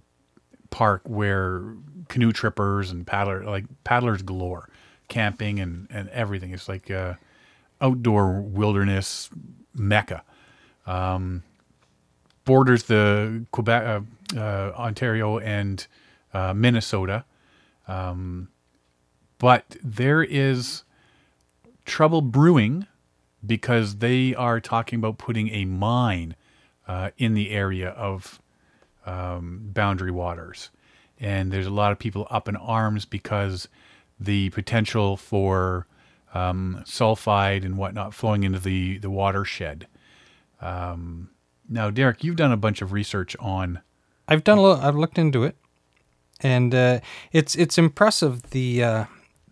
Speaker 1: park where canoe trippers and paddler like paddlers galore, camping and and everything. It's like uh, outdoor wilderness mecca. Um, borders the Quebec, uh, uh, Ontario, and uh, Minnesota. Um, but there is trouble brewing because they are talking about putting a mine uh, in the area of um, boundary waters. And there's a lot of people up in arms because the potential for um, sulfide and whatnot flowing into the, the watershed. Um, now, Derek, you've done a bunch of research on.
Speaker 2: I've done a little. I've looked into it, and uh, it's it's impressive the uh,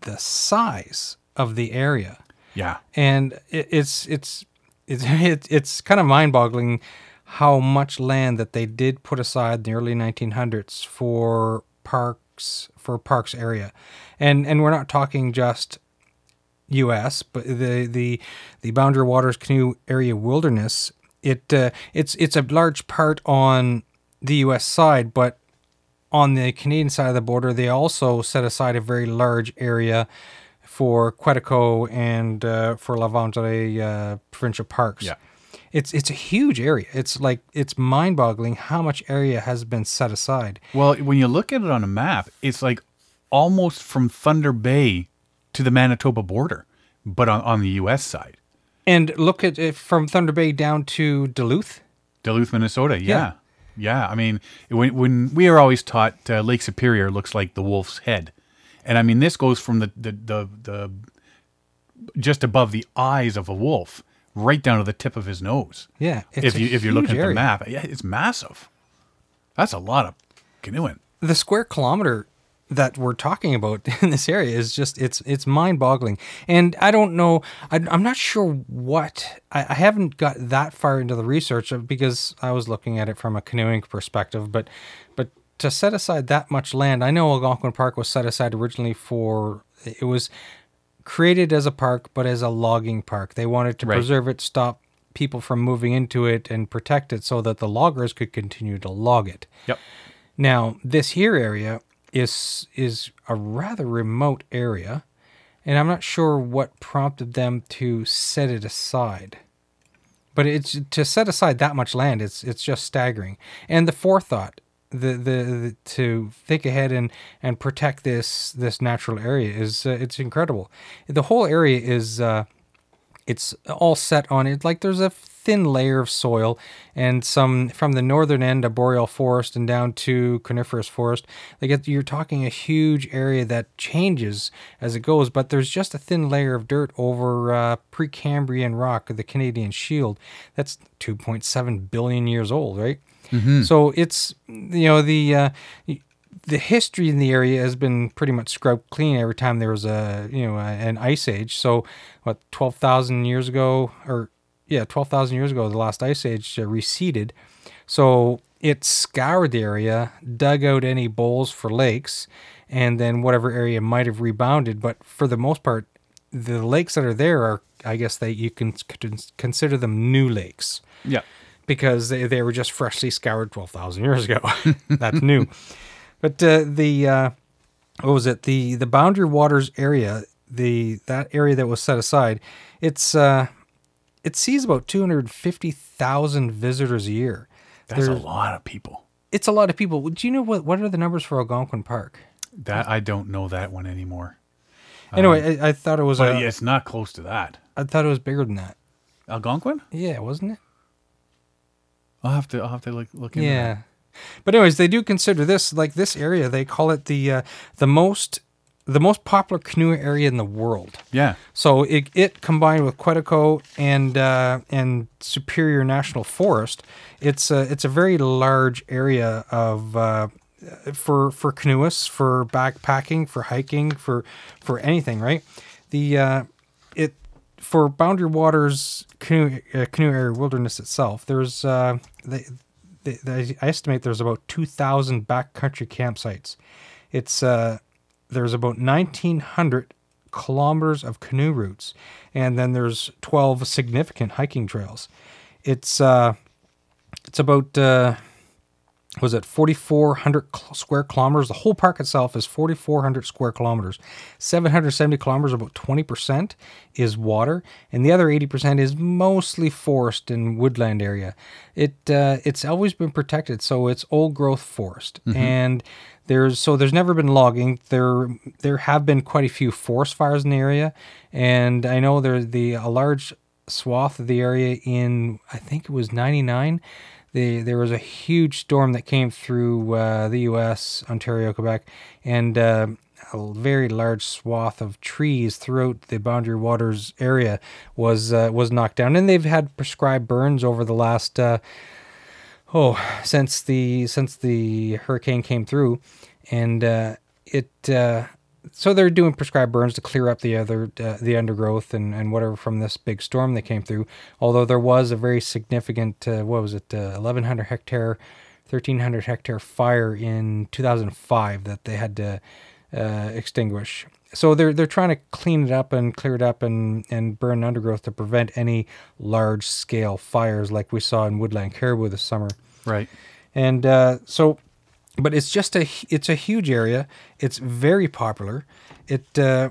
Speaker 2: the size of the area,
Speaker 1: Yeah.
Speaker 2: and it, it's it's it's (laughs) it, it's kind of mind-boggling how much land that they did put aside in the early 1900s for parks for parks area, and and we're not talking just U.S. but the the the Boundary Waters Canoe Area Wilderness. It uh, it's it's a large part on the U.S. side, but on the Canadian side of the border, they also set aside a very large area for Quetico and uh, for La Vérendrye uh, provincial parks.
Speaker 1: Yeah.
Speaker 2: It's it's a huge area. It's like it's mind-boggling how much area has been set aside.
Speaker 1: Well, when you look at it on a map, it's like almost from Thunder Bay to the Manitoba border, but on, on the U.S. side.
Speaker 2: And look at it from Thunder Bay down to Duluth.
Speaker 1: Duluth, Minnesota. Yeah. Yeah. I mean, when, when we are always taught uh, Lake Superior looks like the wolf's head. And I mean, this goes from the, the, the, the just above the eyes of a wolf right down to the tip of his nose.
Speaker 2: Yeah,
Speaker 1: if you if you're looking
Speaker 2: huge
Speaker 1: at the map, yeah, it's massive. That's a lot of canoeing.
Speaker 2: the square kilometer that we're talking about (laughs) in this area is just it's it's mind-boggling and i don't know I, i'm not sure what I, I haven't got that far into the research because i was looking at it from a canoeing perspective but but to set aside that much land i know algonquin park was set aside originally for it was created as a park but as a logging park they wanted to
Speaker 1: Right.
Speaker 2: preserve it stop people from moving into it and protect it so that the loggers could continue to log it
Speaker 1: Yep.
Speaker 2: now, this here area is is a rather remote area, and I'm not sure what prompted them to set it aside. But it's to set aside that much land. It's it's just staggering. And the forethought, the the, the to think ahead and and protect this this natural area is uh, it's incredible. The whole area is. Uh, it's all set on it. Like there's a thin layer of soil and some from the northern end of boreal forest and down to coniferous forest they get you're talking a huge area that changes as it goes but there's just a thin layer of dirt over uh, precambrian rock of the canadian shield. That's 2.7 billion years old right? So it's you know the uh, the history in the area has been pretty much scrubbed clean every time there was a you know an ice age. So what twelve thousand years ago, or yeah, twelve thousand years ago, the last ice age uh, receded. So it scoured the area, dug out any bowls for lakes, and then whatever area might have rebounded. But for the most part, the lakes that are there are, I guess, that you can consider them new lakes
Speaker 1: Yeah.
Speaker 2: because they, they were just freshly scoured 12,000 years ago. (laughs) That's new. (laughs) But uh, the uh, what was it? The the boundary waters area, the that area that was set aside, it's uh, it sees about 250,000 visitors a year.
Speaker 1: That's a lot of people.
Speaker 2: It's a lot of people. Do you know what what are the numbers for Algonquin Park?
Speaker 1: That I don't know that one anymore.
Speaker 2: Anyway, I, I thought it was
Speaker 1: But
Speaker 2: uh,
Speaker 1: yeah, it's not close to that.
Speaker 2: I thought it was bigger than that.
Speaker 1: Algonquin?
Speaker 2: Yeah, wasn't it?
Speaker 1: I'll have to I'll have to look look into
Speaker 2: Yeah. But anyways, they do consider this like this area. They call it the uh, the most the most popular canoe area in the world.
Speaker 1: Yeah.
Speaker 2: So it, it combined with Quetico and uh, and Superior National Forest, it's a, it's a very large area of uh, for for canoeists, for backpacking, for hiking, for for anything, right? The uh, it for Boundary Waters canoe uh, canoe area wilderness itself. There's uh, they, I estimate there's about two thousand backcountry campsites. It's uh, there's about nineteen hundred kilometers of canoe routes, and then there's twelve significant hiking trails. It's uh, it's about uh, was at 4,400 square kilometers? The whole park itself is 4,400 square kilometers. 770 kilometers, about 20%, is water, and the other 80% is mostly forest and woodland area. It uh, it's always been protected, so it's old growth forest, and there's so there's never been logging. There there have been quite a few forest fires in the area, and I know there's the a large swath of the area in I think it was 99 the, there was a huge storm that came through uh, the U.S., Ontario, Quebec, and uh, a very large swath of trees throughout the Boundary Waters area was uh, was knocked down, and they've had prescribed burns over the last uh, oh since the since the hurricane came through, and uh, it uh, so they're doing prescribed burns to clear up the other uh, the undergrowth and, and whatever from this big storm that came through. Although there was a very significant uh, what was it, uh, 1,100 hectare, 1,300 hectare fire in 2005 that they had to uh, extinguish. So they're they're trying to clean it up and clear it up and and burn undergrowth to prevent any large scale fires like we saw in woodland caribou this summer.
Speaker 1: Right.
Speaker 2: And uh, so, but it's just a it's a huge area. It's very popular. It, uh,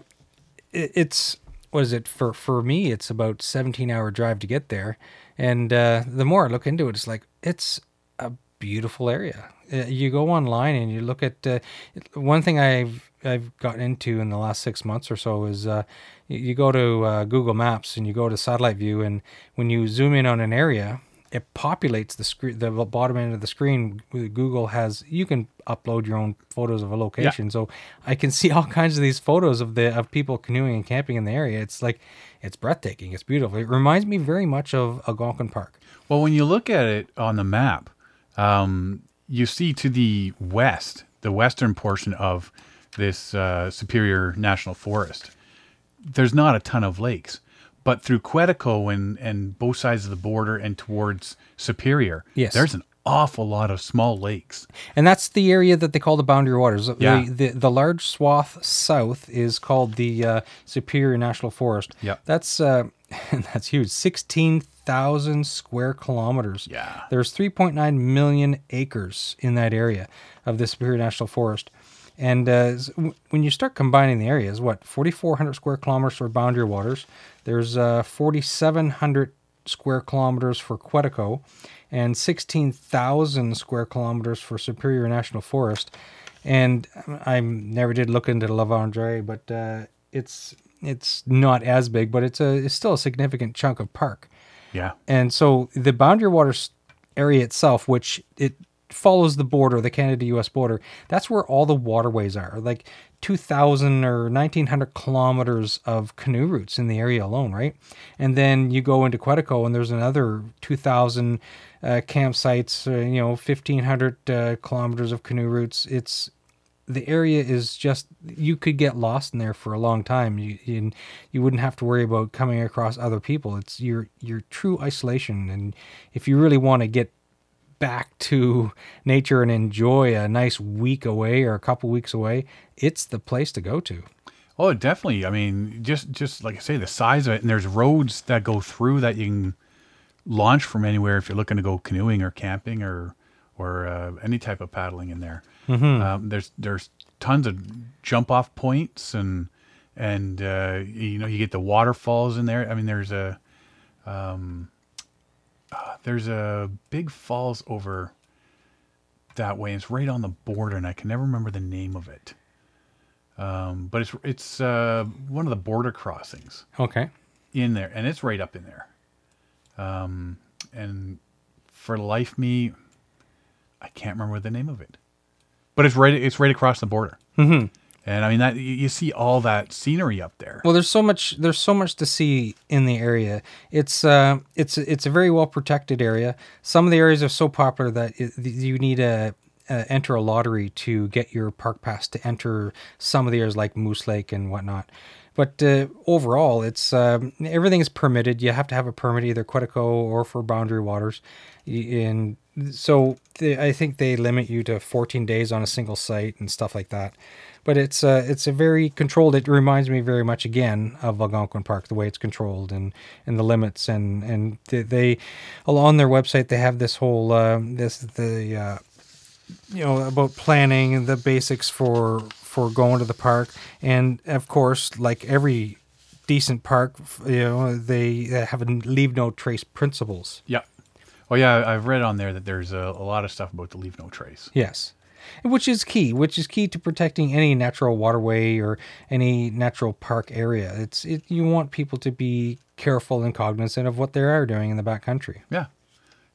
Speaker 2: it it's what is it for for me? It's about seventeen hour drive to get there. And uh, the more I look into it, it's like it's a beautiful area. Uh, you go online and you look at uh, one thing I've I've gotten into in the last six months or so is uh, you, go to uh, Google Maps and you go to satellite view, and when you zoom in on an area, it populates the screen, the bottom end of the screen. Google has you can upload your own photos of a location, so I can (laughs) see all kinds of these photos of the of people canoeing and camping in the area. It's like it's breathtaking. It's beautiful. It reminds me very much of Algonquin Park.
Speaker 1: Well, when you look at it on the map, um, you see to the west, the western portion of this uh, Superior National Forest, there's not a ton of lakes. But through Quetico and, and both sides of the border and towards Superior,
Speaker 2: Yes.
Speaker 1: there's an awful lot of small lakes.
Speaker 2: And that's the area that they call the boundary waters.
Speaker 1: Yeah.
Speaker 2: The, the, the large swath south is called the uh, Superior National Forest.
Speaker 1: Yep.
Speaker 2: That's uh, (laughs) that's huge. Sixteen thousand square kilometers.
Speaker 1: Yeah.
Speaker 2: There's 3.9 million acres in that area of the Superior National Forest. And uh, when you start combining the areas, what 4,400 square kilometers for boundary waters, there's uh, 4,700 square kilometers for Quetico, and 16,000 square kilometers for Superior National Forest. And I never did look into La Vendrée, but uh, it's it's not as big, but it's a it's still a significant chunk of park.
Speaker 1: Yeah.
Speaker 2: And so the boundary waters area itself, which it follows the border, the Canada US border, that's where all the waterways are. Like 2,000 or 1,900 kilometers of canoe routes in the area alone, right? And then you go into Quetico and there's another 2,000 uh, campsites, uh, you know, 1,500 uh, kilometers of canoe routes. It's the area is just you could get lost in there for a long time you you, you wouldn't have to worry about coming across other people it's your your true isolation and if you really want to get back to nature and enjoy a nice week away or a couple weeks away it's the place to go to
Speaker 1: Oh, definitely. I mean, just just like I say, the size of it, and there's roads that go through that you can launch from anywhere if you're looking to go canoeing or camping or or uh, any type of paddling in there. Um, there's there's tons of jump off points and and uh, you know you get the waterfalls in there. I mean, there's a um, uh, there's a big falls over that way. It's right on the border, and I can never remember the name of it. Um, but it's it's uh, one of the border crossings
Speaker 2: okay
Speaker 1: in there, and it's right up in there. Um, and for life me, I can't remember the name of it, but it's right it's right across the border. Mm-hmm. And I mean that you, see all that scenery up there.
Speaker 2: Well, there's so much. There's so much to see in the area. It's uh, it's it's a very well protected area. Some of the areas are so popular that you need a, uh enter a lottery to get your park pass to enter some of the areas like Moose Lake and whatnot. But uh, overall, it's um, everything is permitted. You have to have a permit either Quetico or for Boundary Waters, and so they, I think they limit you to 14 days on a single site and stuff like that. But it's uh, it's a very controlled. It reminds me very much again of Algonquin Park, the way it's controlled and, and the limits and and they, they on their website they have this whole uh, this the uh, you know about planning and the basics for for going to the park and of course like every decent park you know they have a leave no trace principles
Speaker 1: yeah. Oh yeah, I've read on there that there's a, a lot of stuff about the leave no trace.
Speaker 2: yes which is key which is key to protecting any natural waterway or any natural park area it's it, you want people to be careful and cognizant of what they are doing in the backcountry
Speaker 1: Yeah,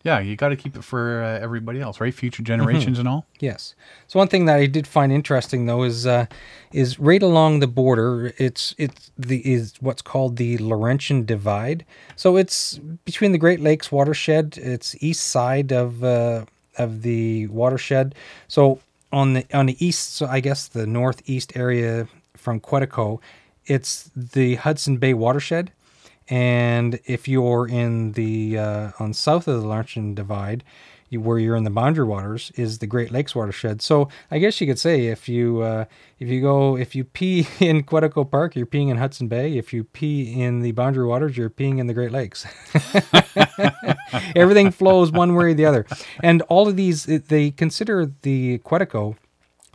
Speaker 1: yeah. You got to keep it for uh, everybody else, right? Future generations and all.
Speaker 2: Yes. So one thing that I did find interesting though is uh, is right along the border. It's it's the is what's called the Laurentian Divide. So it's between the Great Lakes watershed. It's east side of uh, of the watershed. So on the on the east, so I guess the northeast area from Quetico, it's the Hudson Bay watershed, and if you're in the uh, on south of the Laurentian Divide, where you're in the boundary waters, is the Great Lakes watershed. So I guess you could say if you uh, if you go if you pee (laughs) in Quetico Park, you're peeing in Hudson Bay. If you pee in the boundary waters, you're peeing in the Great Lakes. (laughs) Everything flows one way or the other, and all of these they consider the Quetico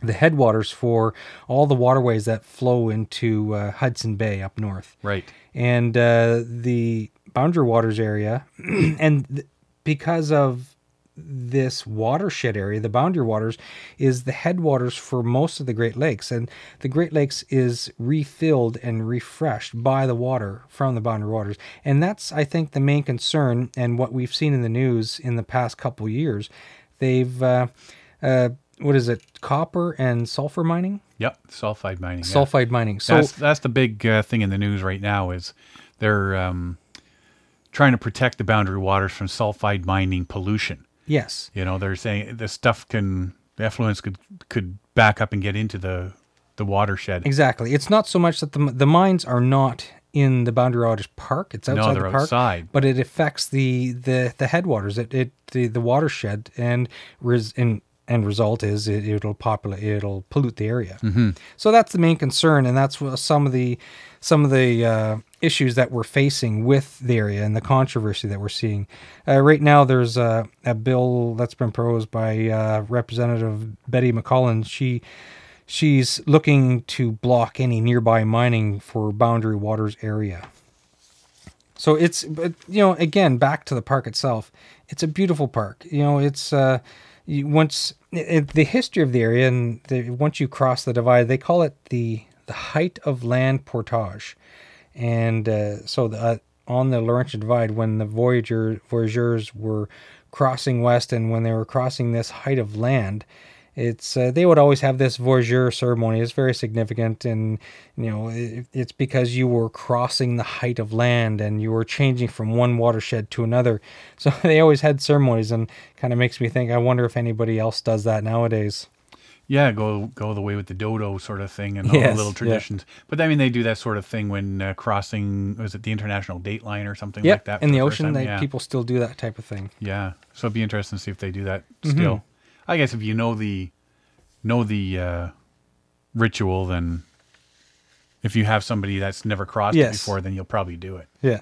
Speaker 2: the headwaters for all the waterways that flow into uh, Hudson Bay up north.
Speaker 1: Right.
Speaker 2: And uh, the boundary waters area, (clears throat) and th- because of this watershed area, the boundary waters, is the headwaters for most of the Great Lakes. And the Great Lakes is refilled and refreshed by the water from the boundary waters. And that's, I think, the main concern and what we've seen in the news in the past couple years. They've, uh, uh, what is it, copper and sulfur mining?
Speaker 1: Yep. Sulfide mining. yeah.
Speaker 2: Sulfide mining. So,
Speaker 1: that's that's the big uh, thing in the news right now is they're um, trying to protect the boundary waters from sulfide mining pollution.
Speaker 2: Yes.
Speaker 1: You know, they're saying the stuff can the effluents could could back up and get into the the watershed.
Speaker 2: Exactly. It's not so much that the the mines are not in the Boundary Waters Park. It's outside
Speaker 1: they're
Speaker 2: the park,
Speaker 1: outside.
Speaker 2: but it affects the the the headwaters. It it the, the watershed and res, and and result is it, it'll populate it'll pollute the area. Mm-hmm. So that's the main concern, and that's what some of the some of the uh, issues that we're facing with the area and the controversy that we're seeing. Uh, right now, there's a, a bill that's been proposed by uh, Representative Betty McCollum. She she's looking to block any nearby mining for boundary waters area. So it's, but you know, again, back to the park itself. It's a beautiful park. You know, it's uh, once the history of the area, and the, once you cross the divide, they call it the the height of land portage, and uh, so the, uh, on the Laurentian Divide, when the voyager voyageurs were crossing west, and when they were crossing this height of land, it's uh, they would always have this voyageur ceremony. It's very significant, and you know it, it's because you were crossing the height of land and you were changing from one watershed to another. (laughs) So they always had ceremonies, and kind of makes me think. I wonder if anybody else does that nowadays.
Speaker 1: Yeah, go go the way with the dodo sort of thing and all
Speaker 2: Yes,
Speaker 1: the little
Speaker 2: yeah.
Speaker 1: traditions. But I mean, they do that sort of thing when uh, crossing was it the international date line or something
Speaker 2: Yeah,
Speaker 1: like that?
Speaker 2: in
Speaker 1: for
Speaker 2: the ocean, they,
Speaker 1: yeah.
Speaker 2: people still do that type of thing.
Speaker 1: Yeah, so it'd be interesting to see if they do that
Speaker 2: Mm-hmm.
Speaker 1: still. I guess if you know the know the uh, ritual, then if you have somebody that's never crossed it before, then you'll probably do it.
Speaker 2: Yeah.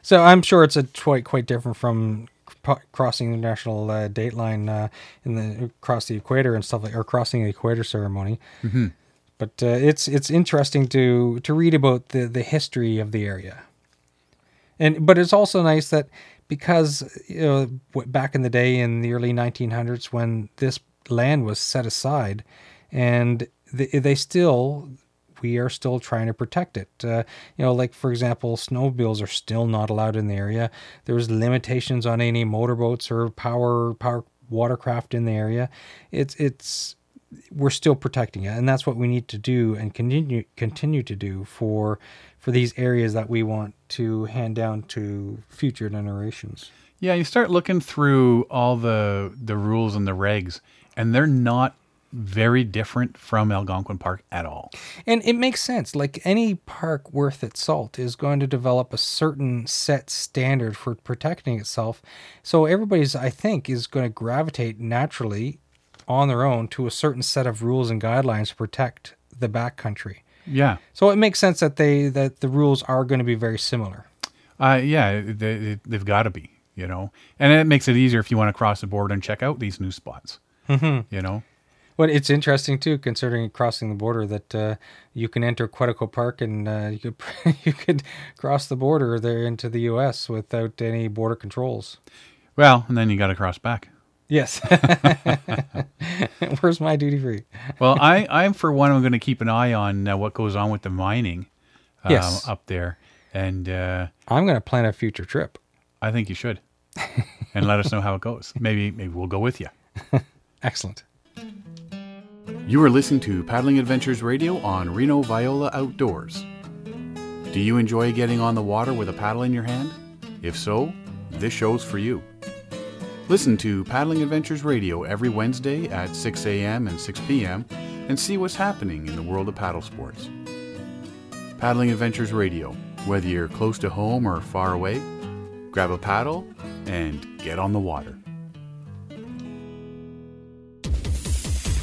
Speaker 2: So I'm sure it's a quite quite different from cro- crossing the national uh, date line uh, in the across the equator and stuff like or crossing the equator ceremony. Mm-hmm. But uh, it's it's interesting to to read about the the history of the area. And but it's also nice that because you know back in the day in the early 1900s when this land was set aside and they, they still we are still trying to protect it. Uh, you know, like for example, snowmobiles are still not allowed in the area. There's limitations on any motorboats or power power watercraft in the area. It's it's we're still protecting it, and that's what we need to do and continue continue to do for for these areas that we want to hand down to future generations.
Speaker 1: Yeah, you start looking through all the the rules and the regs, and they're not very different from Algonquin Park at all.
Speaker 2: And it makes sense. Like any park worth its salt is going to develop a certain set standard for protecting itself. So everybody's, I think, is going to gravitate naturally on their own to a certain set of rules and guidelines to protect the backcountry.
Speaker 1: Yeah,
Speaker 2: So it makes sense that they that the rules are going to be very similar.
Speaker 1: uh, yeah, they, they've got to be, you know, and it makes it easier if you want to cross the border and check out these new spots. Mm-hmm. You know,
Speaker 2: But it's interesting too, considering crossing the border, that uh, you can enter Quetico Park and uh, you could (laughs) you could cross the border there into the U.S. without any border controls.
Speaker 1: well, and then you got to cross back.
Speaker 2: Yes. (laughs) Where's my duty free?
Speaker 1: Well, I, I'm for one, I'm going to keep an eye on uh, what goes on with the mining um,
Speaker 2: Yes.
Speaker 1: up there, and uh,
Speaker 2: I'm going to plan a future trip.
Speaker 1: I think you should, and let us know how it goes. Maybe maybe we'll go with you. (laughs)
Speaker 2: Excellent.
Speaker 1: You are listening to Paddling Adventures Radio on Reno Viola Outdoors. Do you enjoy getting on the water with a paddle in your hand? If so, this show's for you. Listen to Paddling Adventures Radio every Wednesday at 6 a.m. and 6 p.m. and see what's happening in the world of paddle sports. Paddling Adventures Radio. Whether you're close to home or far away, grab a paddle and get on the water.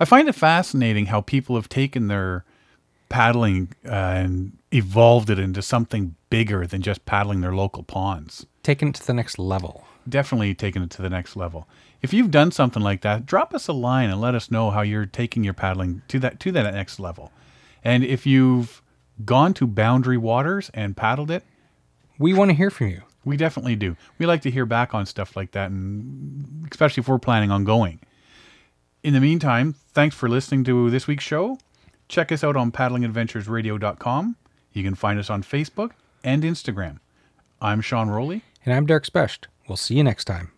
Speaker 1: I find it fascinating how people have taken their paddling uh, and evolved it into something bigger than just paddling their local ponds.
Speaker 2: Taking it to the next level.
Speaker 1: Definitely taking it to the next level. If you've done something like that, drop us a line and let us know how you're taking your paddling to that to that next level. And if you've gone to boundary waters and paddled it,
Speaker 2: We want to hear from you.
Speaker 1: we definitely do. We like to hear back on stuff like that, and especially if we're planning on going. In the meantime, thanks for listening to this week's show. Check us out on paddlingadventuresradio.com. You can find us on Facebook and Instagram. I'm Sean Rowley.
Speaker 2: And I'm Derek Specht. We'll see you next time.